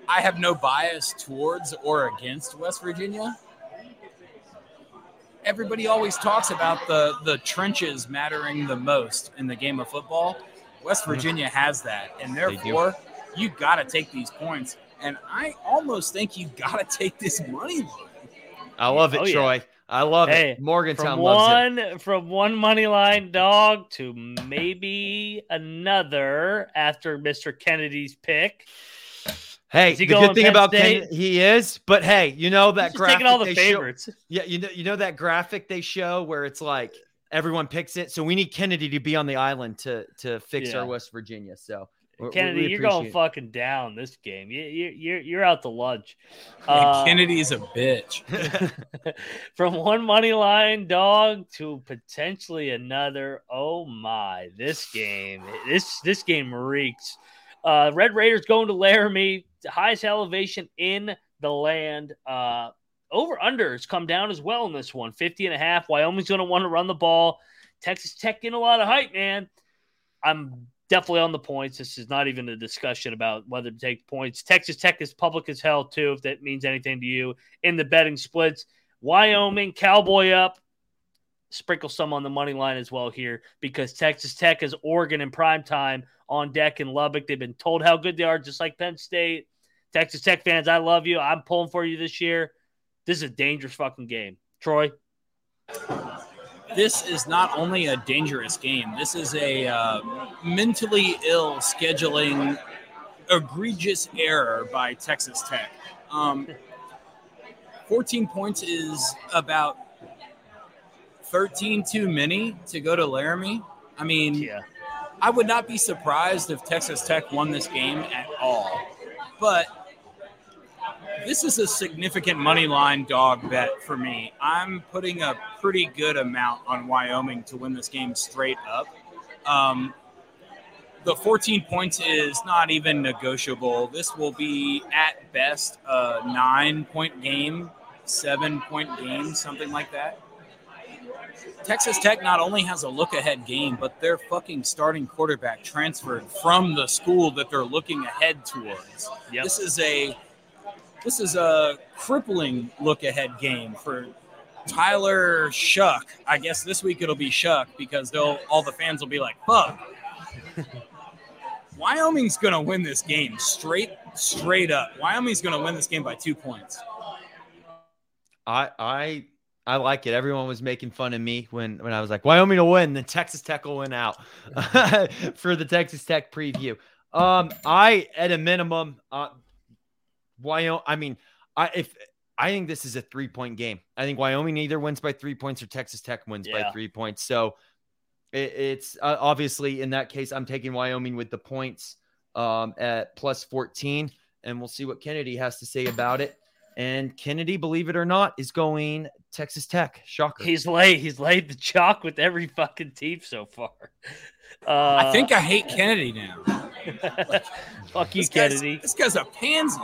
I have no bias towards or against West Virginia. Everybody always talks about the the trenches mattering the most in the game of football. West mm-hmm. Virginia has that, and therefore you got to take these points. And I almost think you got to [laughs] take this money line. I love it, Oh, yeah. Troy. I love Hey, it. Morgantown From loves it. one from one money line dog to maybe another after Mr. Kennedy's pick. Hey, he the good thing Penn about State? Ken, he is, but hey, you know that He's graphic taking all the they show- yeah, you know, you know that graphic they show where it's like everyone picks it. So we need Kennedy to be on the island to to fix Yeah. our West Virginia. So Kennedy, we you're going appreciate- fucking down this game. You, you, you're you're out to lunch. [laughs] Uh, Kennedy's a bitch. [laughs] [laughs] from one money line dog to potentially another. Oh my, this game, this this game reeks. Uh, Red Raiders going to Laramie, highest elevation in the land. Uh, over unders come down as well in this one, 50 and a half. Wyoming's going to want to run the ball. Texas Tech in a lot of hype, man. I'm definitely on the points. This is not even a discussion about whether to take points. Texas Tech is public as hell, too, if that means anything to you in the betting splits. Wyoming, Cowboy up. Sprinkle some on the money line as well here because Texas Tech is Oregon in prime time on deck in Lubbock. They've been told how good they are, just like Penn State. Texas Tech fans, I love you. I'm pulling for you this year. This is a dangerous fucking game. Troy, this is not only a dangerous game. This is a uh, mentally ill scheduling egregious error by Texas Tech. Um, [laughs] 14 points is about 13 too many to go to Laramie. I mean, yeah, I would not be surprised if Texas Tech won this game at all. But this is a significant money line dog bet for me. I'm putting a pretty good amount on Wyoming to win this game straight up. Um, the 14 points is not even negotiable. This will be at best a nine point game, seven point game, something like that. Texas Tech not only has a look ahead game, but their fucking starting quarterback transferred from the school that they're looking ahead towards. Yep. This is a this is a crippling look ahead game for Tyler Shough. I guess this week it'll be Shough because they'll all the fans will be like, fuck. [laughs] Wyoming's gonna win this game straight straight up. Wyoming's gonna win this game by two points. I I I like it. Everyone was making fun of me when when I was like Wyoming will win, then Texas Tech will win out [laughs] [laughs] for the Texas Tech preview. Um, I at a minimum, uh, Wyoming. I mean, I if I think this is a three point game. I think Wyoming either wins by three points or Texas Tech wins by three points. So it, it's uh, obviously in that case, I'm taking Wyoming with the points um, at plus 14, and we'll see what Kennedy has to say about it. And Kennedy, believe it or not, is going Texas Tech. Shocker. he's laid. He's laid the chalk with every fucking team so far. Uh, I think I hate Kennedy now. [laughs] fuck you, This Kennedy. This guy's a pansy.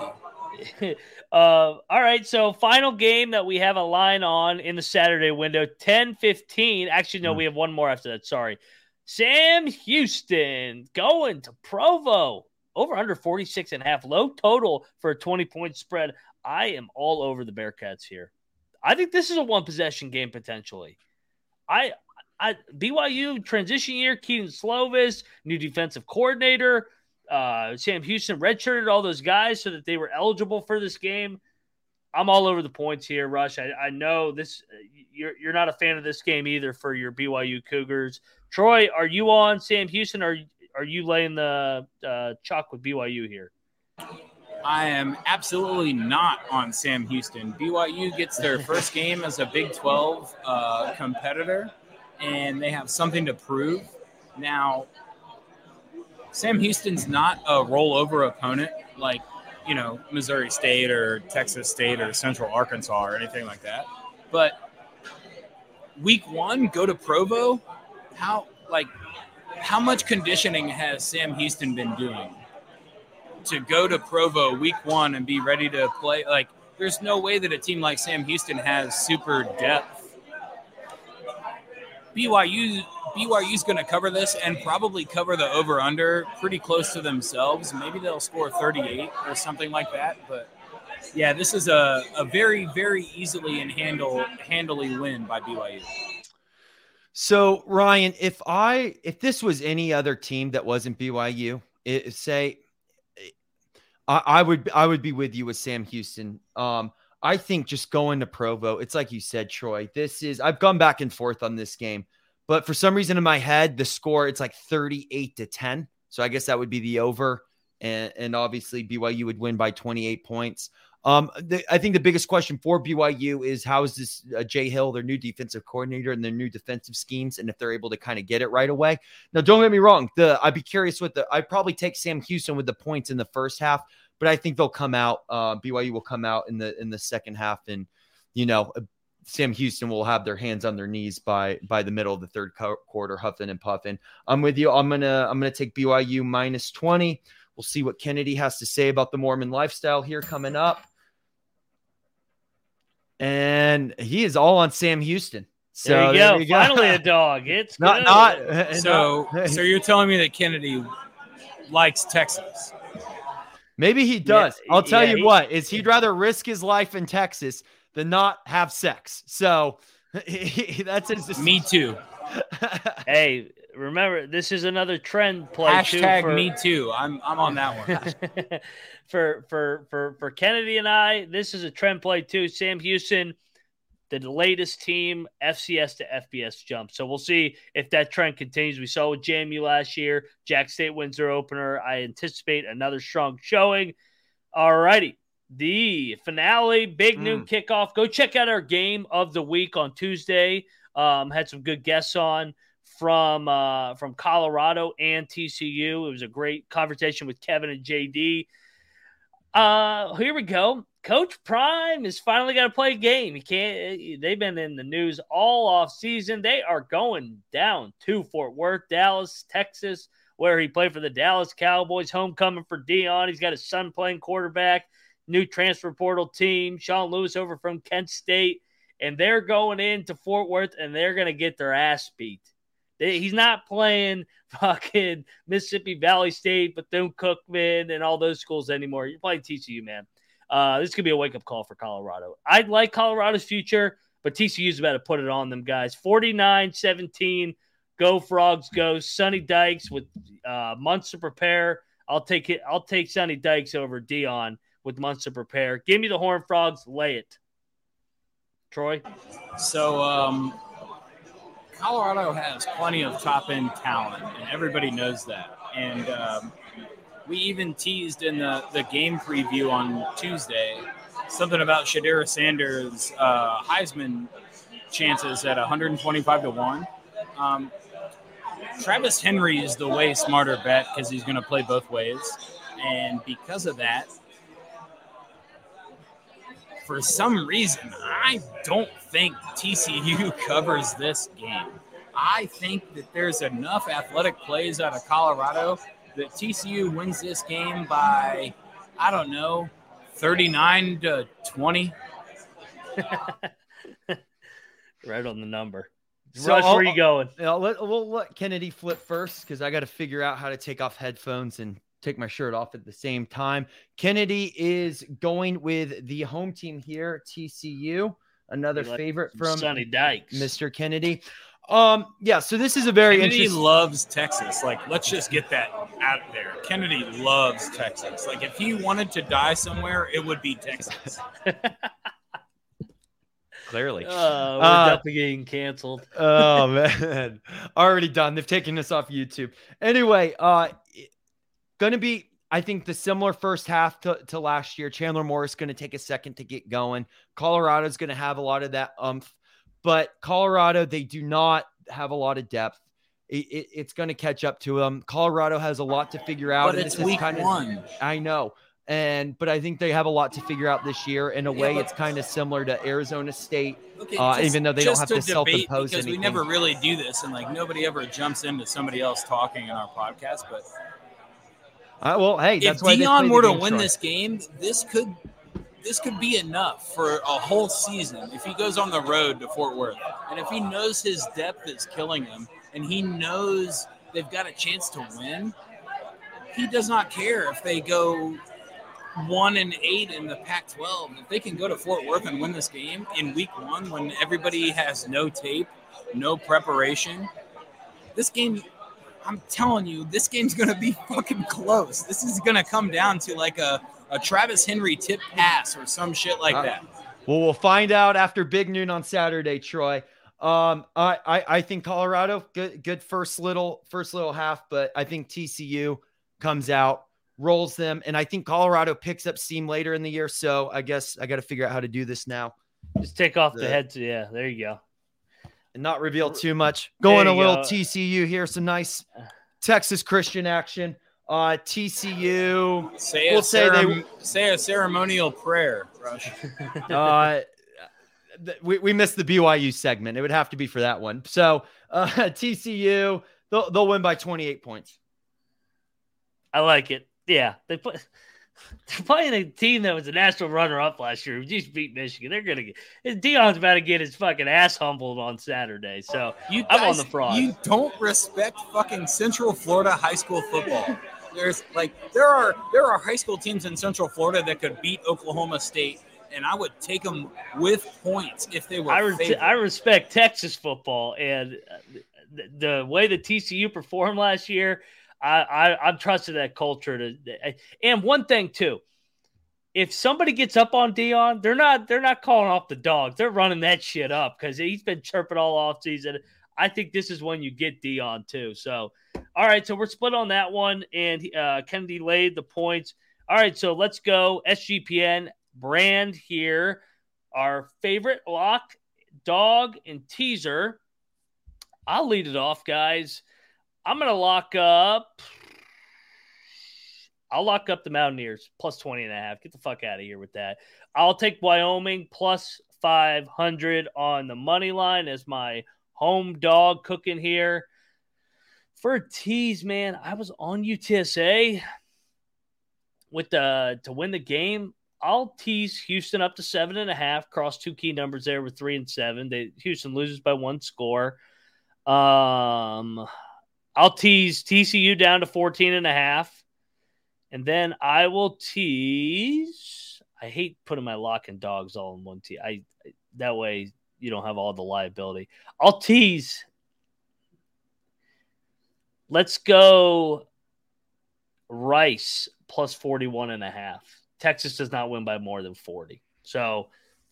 [laughs] uh, all right. So, final game that we have a line on in the Saturday window 10 15. Actually, no, Hmm. we have one more after that. Sorry. Sam Houston going to Provo over under 46 and a half, low total for a 20 point spread. I am all over the Bearcats here. I think this is a one possession game potentially. I, I BYU transition year, Kedon Slovis, new defensive coordinator. Uh, Sam Houston redshirted all those guys so that they were eligible for this game. I'm all over the points here, Rush. I, I know this. You're you're not a fan of this game either for your BYU Cougars. Troy, are you on Sam Houston? Or are you laying the uh, chalk with BYU here? I am absolutely not on Sam Houston. BYU gets their first game as a Big 12 uh, competitor, and they have something to prove. Now, Sam Houston's not a rollover opponent like, you know, Missouri State or Texas State or Central Arkansas or anything like that. But week one, go to Provo. How, like, how much conditioning has Sam Houston been doing? To go to Provo week one and be ready to play. Like, there's no way that a team like Sam Houston has super depth. BYU BYU's going to cover this and probably cover the over under pretty close to themselves. Maybe they'll score 38 or something like that. But yeah, this is a, a very very easily and handle handily win by BYU. So Ryan, if I if this was any other team that wasn't BYU, it, say I, I would I would be with you with Sam Houston. Um, I think just going to Provo, it's like you said, Troy. This is I've gone back and forth on this game, but for some reason in my head, the score it's like 38 to 10. So I guess that would be the over. And, and obviously BYU would win by 28 points. Um, the, I think the biggest question for BYU is how is this uh, Jay Hill, their new defensive coordinator, and their new defensive schemes, and if they're able to kind of get it right away. Now, don't get me wrong. The I'd be curious with the I'd probably take Sam Houston with the points in the first half, but I think they'll come out. Uh, BYU will come out in the in the second half, and you know Sam Houston will have their hands on their knees by by the middle of the third quarter, huffing and puffing. I'm with you. I'm gonna I'm gonna take BYU minus twenty. We'll see what Kennedy has to say about the Mormon lifestyle here coming up. And he is all on Sam Houston. So there you, there go. you go. Finally a [laughs] dog. It's not good. not so [laughs] so you're telling me that Kennedy likes Texas. Maybe he does. Yeah, I'll tell yeah, you he, what, is he'd rather risk his life in Texas than not have sex. So [laughs] that's his Me too. hey, remember this is another trend play Hashtag too for, me too. I'm I'm on that one. [laughs] for for for for Kennedy and I, this is a trend play too. Sam Houston, the latest team, FCS to FBS jump. So we'll see if that trend continues. We saw with JMU last year. Jax State wins their opener. I anticipate another strong showing. All righty the finale, big mm. noon kickoff. Go check out our game of the week on Tuesday. Um, had some good guests on from uh, from Colorado and TCU. It was a great conversation with Kevin and JD. Uh, here we go. Coach Prime is finally to play a game. He can't. They've been in the news all off season. They are going down to Fort Worth, Dallas, Texas, where he played for the Dallas Cowboys. Homecoming for Deion. He's got his son playing quarterback new transfer portal team, Sean Lewis over from Kent State, and they're going into Fort Worth and they're going to get their ass beat. He's not playing [laughs] fucking Mississippi Valley State, Bethune Cookman, and all those schools anymore. You're playing TCU, man. Uh, this could be a wake up call for Colorado. I'd like Colorado's future, but TCU's about to put it on them, guys. 49 17. Go Frogs, go. Sonny Dykes with uh, months to prepare. I'll take it. I'll take Sonny Dykes over Deion with months to prepare. Give me the Horn Frogs, lay it. Troy? So, um, Colorado has plenty of top end talent, and everybody knows that. And um, we even teased in the, the game preview on Tuesday something about Shedeur Sanders' uh, Heisman chances at 125 to 1. Um, Travis Henry is the way smarter bet because he's going to play both ways. And because of that, for some reason, I don't think TCU [laughs] covers this game. I think that there's enough athletic plays out of Colorado that TCU wins this game by, I don't know, 39 to 20. [laughs] right on the number. So Rush, where are you going? I'll let, we'll let Kennedy flip first because I got to figure out how to take off headphones and take my shirt off at the same time. Kennedy is going with the home team here, TCU. Another like favorite from Sonny Dykes, Mr. Kennedy. Um, yeah, so this is a very Kennedy interesting. loves Texas. Like, let's just get that out there. Kennedy loves Texas. Like, if he wanted to die somewhere, it would be Texas. [laughs] Clearly, uh, we're uh, definitely getting canceled. [laughs] oh man, already done. They've taken us off YouTube. Anyway, uh, Going to be, I think, the similar first half to, to last year. Chandler Morris going to take a second to get going. Colorado's going to have a lot of that umph, but Colorado, they do not have a lot of depth. It, it, it's going to catch up to them. Colorado has a lot to figure out. But it's week kind of, one. I know. And but I think they have a lot to figure out this year. In a way, it's kind of similar to Arizona State, okay, uh, just, even though they don't have to, to self-impose because anything. we never really do this, and like nobody ever jumps into somebody else talking in our podcast. But uh, well, hey, that's if why Deion were to win this game, this could this could be enough for a whole season if he goes on the road to Fort Worth. And if he knows his depth is killing him and he knows they've got a chance to win, he does not care if they go one and eight in the Pac 12. If they can go to Fort Worth and win this game in week one when everybody has no tape, no preparation, this game I'm telling you, this game's gonna be fucking close. This is gonna come down to like a, a Travis Henry tip pass or some shit like uh, that. Well, we'll find out after Big Noon on Saturday, Troy. Um, I, I, I think Colorado good good first little first little half, but I think TCU comes out rolls them. And I think Colorado picks up steam later in the year. So I guess I got to figure out how to do this now. Just take off the, the head. Yeah, there you go. And not reveal too much. Going a little go. TCU here. Some nice Texas Christian action. Uh, TCU. Say we'll say they say a ceremonial prayer. Rush. [laughs] uh, we, we missed the BYU segment. It would have to be for that one. So uh, [laughs] TCU, they'll, they'll win by 28 points. I like it. Yeah, they put they're [laughs] playing a team that was a national runner-up last year. Who just beat Michigan. They're gonna get Deion's about to get his fucking ass humbled on Saturday. So you I'm on the fraud. You don't respect fucking Central Florida high school football. There's like there are there are high school teams in Central Florida that could beat Oklahoma State, and I would take them with points if they were. I, re- I respect Texas football, and uh, the, the way the TCU performed last year I, I I'm trusting that culture to. And one thing too, if somebody gets up on Deion, they're not they're not calling off the dogs. They're running that shit up because he's been chirping all off season. I think this is when you get Deion too. So, all right, so we're split on that one, and uh, Kennedy laid the points. All right, so let's go SGPN brand here. Our favorite lock, dog, and teaser. I'll lead it off, guys. I'm going to lock up. I'll lock up the Mountaineers plus 20 and a half. Get the fuck out of here with that. I'll take Wyoming plus 500 on the money line as my home dog cooking here. For a tease, man, I was on UTSA with the to win the game. I'll tease Houston up to seven and a half. Cross two key numbers there with three and seven. They Houston loses by one score. Um, I'll tease TCU down to 14 and a half. And then I will tease. I hate putting my lock and dogs all in one team. I that way you don't have all the liability. I'll tease. Let's go Rice plus 41 and a half. Texas does not win by more than 40. So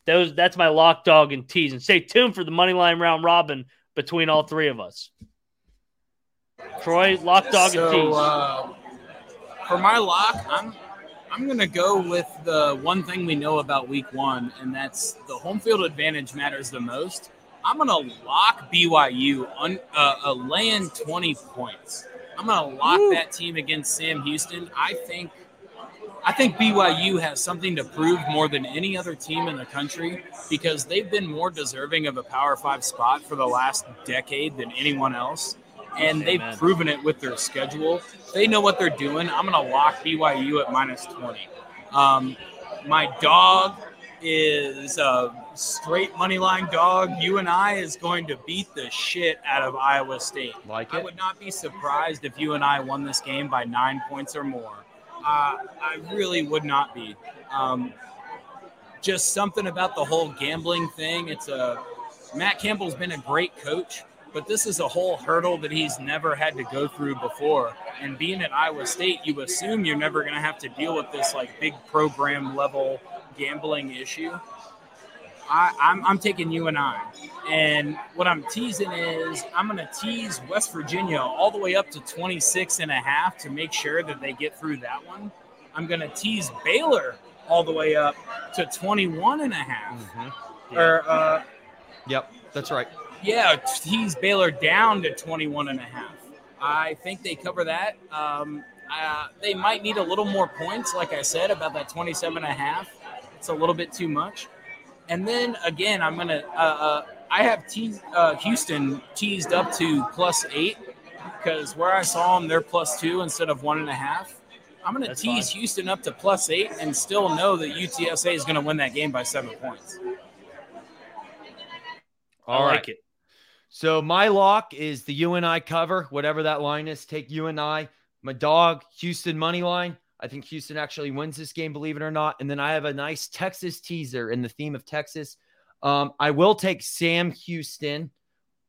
those that's my lock dog and tease. And stay tuned for the money line round robin between all three of us. Troy, lock dog so, and tease. Uh, for my lock, I'm I'm gonna go with the one thing we know about Week One, and that's the home field advantage matters the most. I'm gonna lock BYU on uh, a land 20 points. I'm gonna lock Woo. that team against Sam Houston. I think I think BYU has something to prove more than any other team in the country because they've been more deserving of a Power Five spot for the last decade than anyone else and they've proven it with their schedule. They know what they're doing. I'm going to lock BYU at minus 20. Um, my dog is a straight money line dog. UNI is going to beat the shit out of Iowa State. Like it? I would not be surprised if UNI won this game by nine points or more. Uh, I really would not be. Um, just something about the whole gambling thing. It's a Matt Campbell's been a great coach but this is a whole hurdle that he's never had to go through before. And being at Iowa State, you assume you're never going to have to deal with this like big program level gambling issue. I, I'm, I'm taking UNI. And what I'm teasing is I'm going to tease West Virginia all the way up to 26 and a half to make sure that they get through that one. I'm going to tease Baylor all the way up to 21 and a half. Mm-hmm. Yeah. Or, uh, yep, that's right yeah, tease Baylor down to 21 and a half. I think they cover that. Um, uh, they might need a little more points, like I said, about that 27 and a half. It's a little bit too much. And then again, I'm going to, uh, uh, I have teased, uh, Houston teased up to plus eight because where I saw them, they're plus two instead of one and a half. I'm going to tease fine. Houston up to plus eight and still know that UTSA is going to win that game by seven points. All I like it. So my lock is the UNI cover, whatever that line is. Take UNI. My dog, Houston money line. I think Houston actually wins this game, believe it or not. And then I have a nice Texas teaser in the theme of Texas. Um, I will take Sam Houston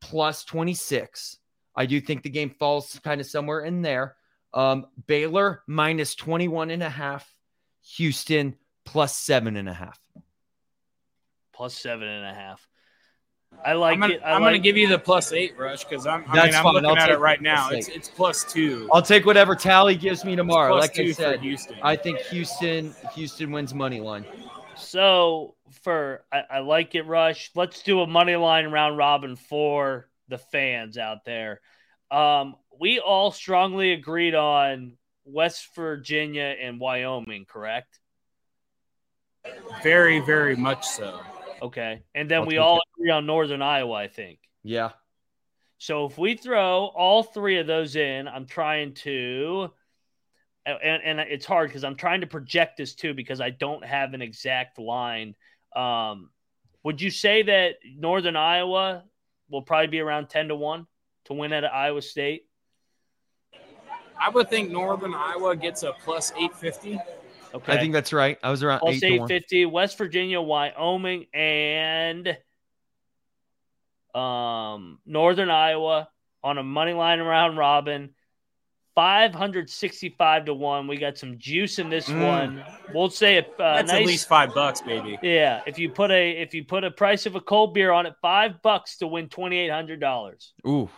plus 26. I do think the game falls kind of somewhere in there. Um, Baylor minus 21 and a half. Houston plus seven and a half. Plus seven and a half. I like I'm gonna, it. I I'm like, gonna give you the plus eight rush because I'm. I That's mean, I'm fine. looking I'll at take it right now. plus It's it's plus two. I'll take whatever tally gives me tomorrow. plus Like I two for said, Houston. I think Houston Houston wins money line. So for I, I like it, Rush. Let's do a money line round robin for the fans out there. Um, we all strongly agreed on West Virginia and Wyoming, correct? Very, very much so. Okay, and then I'll we all it. agree on Northern Iowa, I think. Yeah. So if we throw all three of those in, I'm trying to, and, and it's hard because I'm trying to project this too because I don't have an exact line. Um, would you say that Northern Iowa will probably be around ten to one to win at Iowa State? I would think Northern Iowa gets a plus eight fifty. Okay, I think that's right. I was around Plus eight to eight one. fifty, West Virginia, Wyoming, and um, Northern Iowa on a money line round robin. 565 to 1. We got some juice in this Mm. one. We'll say a uh, That's nice at least five bucks, baby. Yeah, if you put a if you put a price of a cold beer on it, 5 bucks to win $2800. Ooh.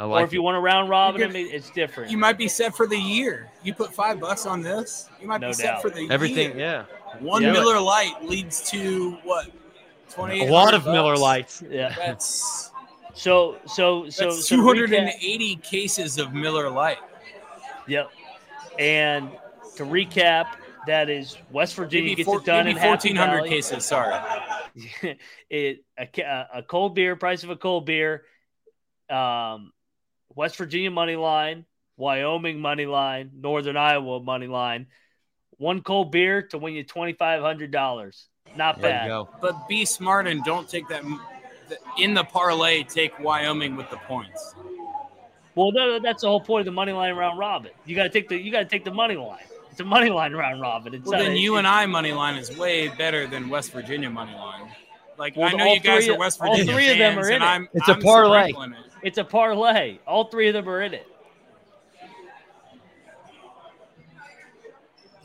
I or like if you want a round robin, You could- mean, it's different. You might be set for the year. You put five bucks on this, you might No be set doubt. for the year. everything. year. Yeah. One Yeah. Miller Lite leads to what? Twenty. A lot of Miller Lites. yeah. That's So so so that's so to two hundred and recap- eighty cases of Miller Lite. Yep. And to recap, that is West Virginia Maybe, gets four, it done maybe in fourteen hundred Valley. cases. Sorry. [laughs] it a, a cold beer, price of a cold beer, um, West Virginia money line, Wyoming money line, Northern Iowa money line. One cold beer to win you twenty five hundred dollars. Not There bad. But be smart and don't take that in the parlay. Take Wyoming with the points. Well, no, that's the whole point of the money line round robin. You got to take the you got to take the money line. It's a money line round robin. It's Well, not then a- you it- and I money line is way better than West Virginia money line. Like Well, I know you guys three- are West Virginia all Virginia three of them are in and it. I'm It's a I'm parlay. it. It's a parlay. All three of them are in it.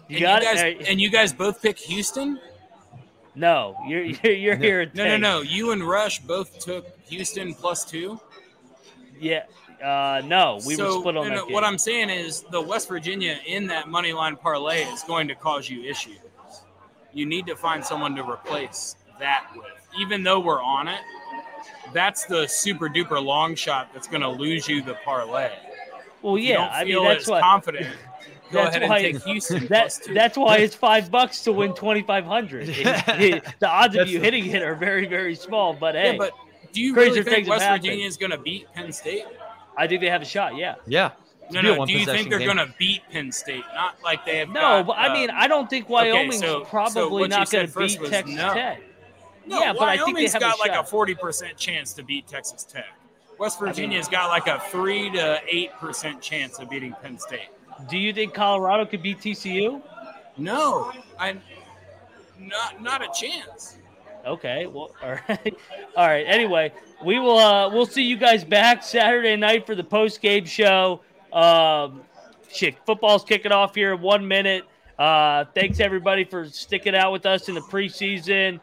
You And got you guys, it. And you guys both pick Houston. no, you're you're, you're here. No, no, no. You and Rush both took Houston plus two. Yeah, uh, no, we so, were split on no, that. no, what I'm saying is the West Virginia in that money line parlay is going to cause you issues. You need to find someone to replace that with. Even though we're on it, that's the super duper long shot that's going to lose you the parlay. well, If you yeah, don't I feel mean that's as why confident. [laughs] Go that's ahead why- and take Houston that plus that's why it's [laughs] five bucks to win twenty five hundred. [laughs] the odds of you the- hitting it are very very small. But hey, yeah, but do you Crazier really think things have West. Virginia is going to beat Penn State? I think they have a shot. Yeah. Yeah. No, no. Do you think they're going to beat Penn State? Not like they have. No, got, but I uh, mean, I don't think Wyoming's so- so probably what you not going to beat Texas no. Tech. No, yeah, but I think they have got a like a forty percent chance to beat Texas Tech. West Virginia's got like a three to eight percent chance of beating Penn State. Do you think Colorado could beat TCU? No, I not not a chance. Okay, well, [laughs] all right, all right. Anyway, we will uh we'll see you guys back Saturday night for the post game show. Um, shit, football's kicking off here in one minute. Uh, thanks everybody for sticking out with us in the preseason.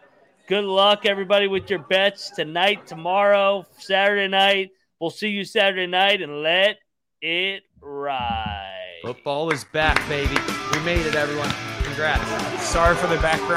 Good luck, everybody, with your bets tonight, tomorrow, Saturday night. We'll see you Saturday night and let it ride. Football is back, baby. We made it, everyone. Congrats. Sorry for the background.